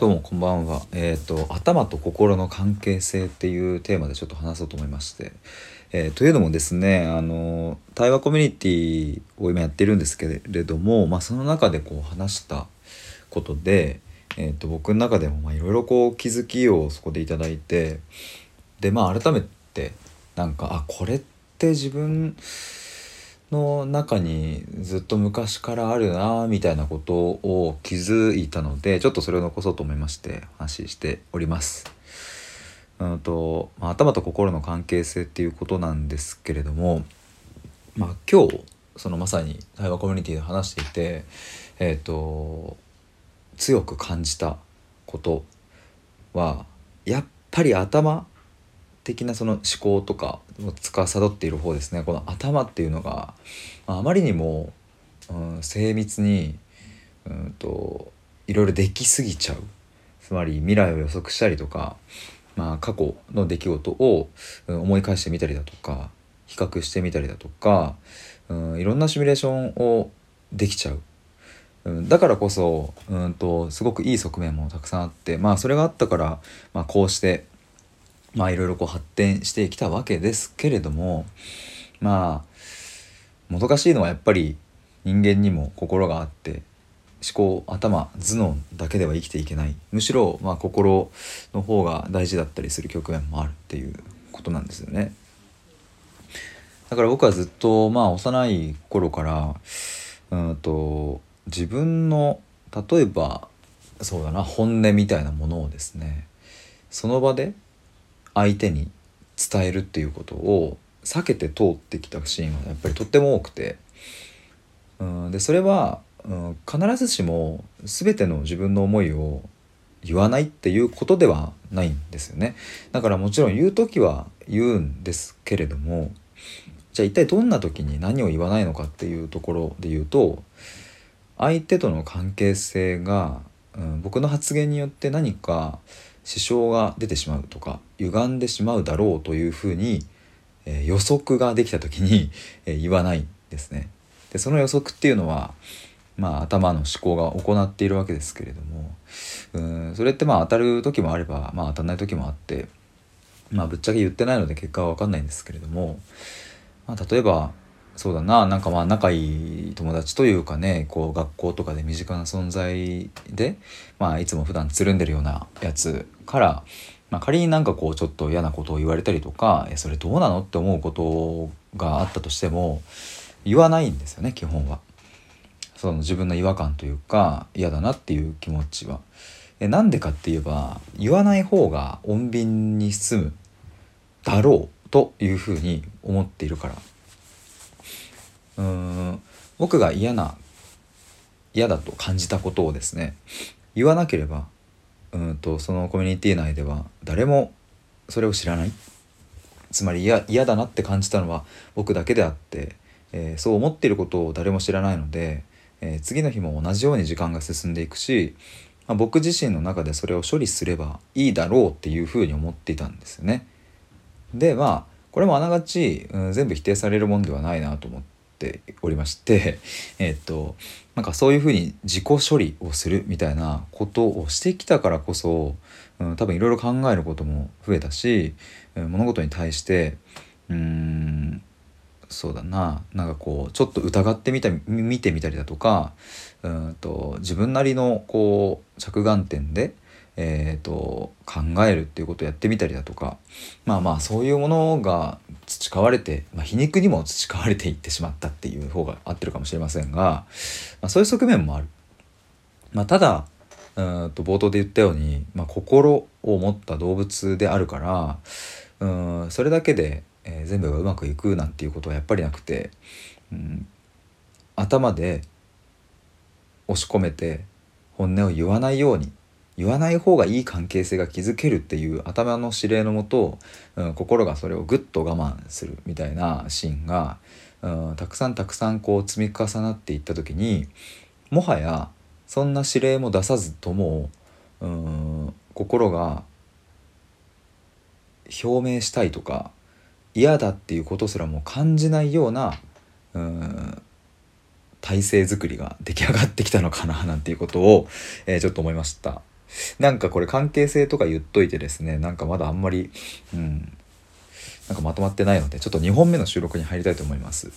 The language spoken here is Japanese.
どうもこんばんは。えっ、と頭と心の関係性っていうテーマでちょっと話そうと思いまして、えーというのもですねあの対話コミュニティを今やってるんですけれども、まあ、その中でこう話したことで、えー、と僕の中でもいろいろこう気づきをそこでいただいてでまあ改めてなんかあこれって自分の中にずっと昔からあるなみたいなことを気づいたのでちょっとそれを残そうと思いまして話しております。うんとまあ、頭と心の関係性っていうことなんですけれども、まあ、今日そのまさに対話コミュニティで話していて、えー、と強く感じたことはやっぱり頭的なその思考とかを司っている方ですねこの頭っていうのがあまりにも、うん、精密に、うん、といろいろできすぎちゃうつまり未来を予測したりとか、まあ、過去の出来事を思い返してみたりだとか比較してみたりだとか、うん、いろんなシミュレーションをできちゃう。だからこそうんとすごくいい側面もたくさんあってまあそれがあったから、まあ、こうしてまあいろいろこう発展してきたわけですけれどもまあもどかしいのはやっぱり人間にも心があって思考頭頭脳だけでは生きていけないむしろまあ心の方が大事だったりする局面もあるっていうことなんですよね。だから僕はずっとまあ幼い頃からうんと自分の例えばそうだな本音みたいなものをですねその場で相手に伝えるっていうことを避けて通ってきたシーンはやっぱりとっても多くて。うんでそれは、うん、必ずしも全ての自分の思いを言わないっていうことではないんですよね。だからもちろん言う時は言うんですけれどもじゃあ一体どんな時に何を言わないのかっていうところで言うと相手との関係性が、うん、僕の発言によって何か支障が出てしまうとか歪んでしまうだろうというふうに、えー予測ができた時に、えー言わないんですね。でその予測っていうのは、まあ、頭の思考が行っているわけですけれどもうんそれってまあ当たる時もあれば、まあ、当たらない時もあって、まあ、ぶっちゃけ言ってないので結果は分かんないんですけれども、まあ、例えばそうだななんかまあ仲いい友達というかねこう学校とかで身近な存在で、まあ、いつも普段つるんでるようなやつから、まあ、仮になんかこうちょっと嫌なことを言われたりとか「えそれどうなの?」って思うことがあったとしても言わないんですよね基本は。その自分の違和感というか嫌だなっていう気持ちは。えなんでかって言えば言わない方が穏便に済むだろうというふうに思っているからうん僕が嫌な嫌だと感じたことをですね言わなければうんとそのコミュニティ内では誰もそれを知らないつまり嫌だなって感じたのは僕だけであって、えーそう思っていることを誰も知らないので、えー次の日も同じように時間が進んでいくし、まあ僕自身の中でそれを処理すればいいだろうっていうふうに思っていたんですよね。でまあこれもあながち、うん全部否定されるもんではないなと思っておりまして えっとなんかそういうふうに自己処理をするみたいなことをしてきたからこそ、うん、多分いろいろ考えることも増えたし、うん物事に対してうーんそうだななんかこうちょっと疑ってみた見てみたりだとかうんと自分なりのこう着眼点で、えー、と考えるっていうことをやってみたりだとかまあまあそういうものが培われて、まあ、皮肉にも培われていってしまったっていう方が合ってるかもしれませんが、まあ、そういう側面もある。まあ、ただうんと冒頭で言ったように、まあ、心を持った動物であるからうんそれだけで、えー全部がうまくいくなんていうことはやっぱりなくて、うん、頭で押し込めて本音を言わないように言わない方がいい関係性が築けるっていう頭の指令のもと、うん、心がそれをぐっと我慢するみたいなシーンが、うん、たくさんたくさんこう積み重なっていった時にもはやそんな指令も出さずともうん心が表明したいとか嫌だっていうことすらも感じないようなうん体制作りが出来上がってきたのかななんていうことを、えーちょっと思いました。なんかこれ関係性とか言っといてですねなんかまだあんまりうんなんかまとまってないのでちょっと2本目の収録に入りたいと思います。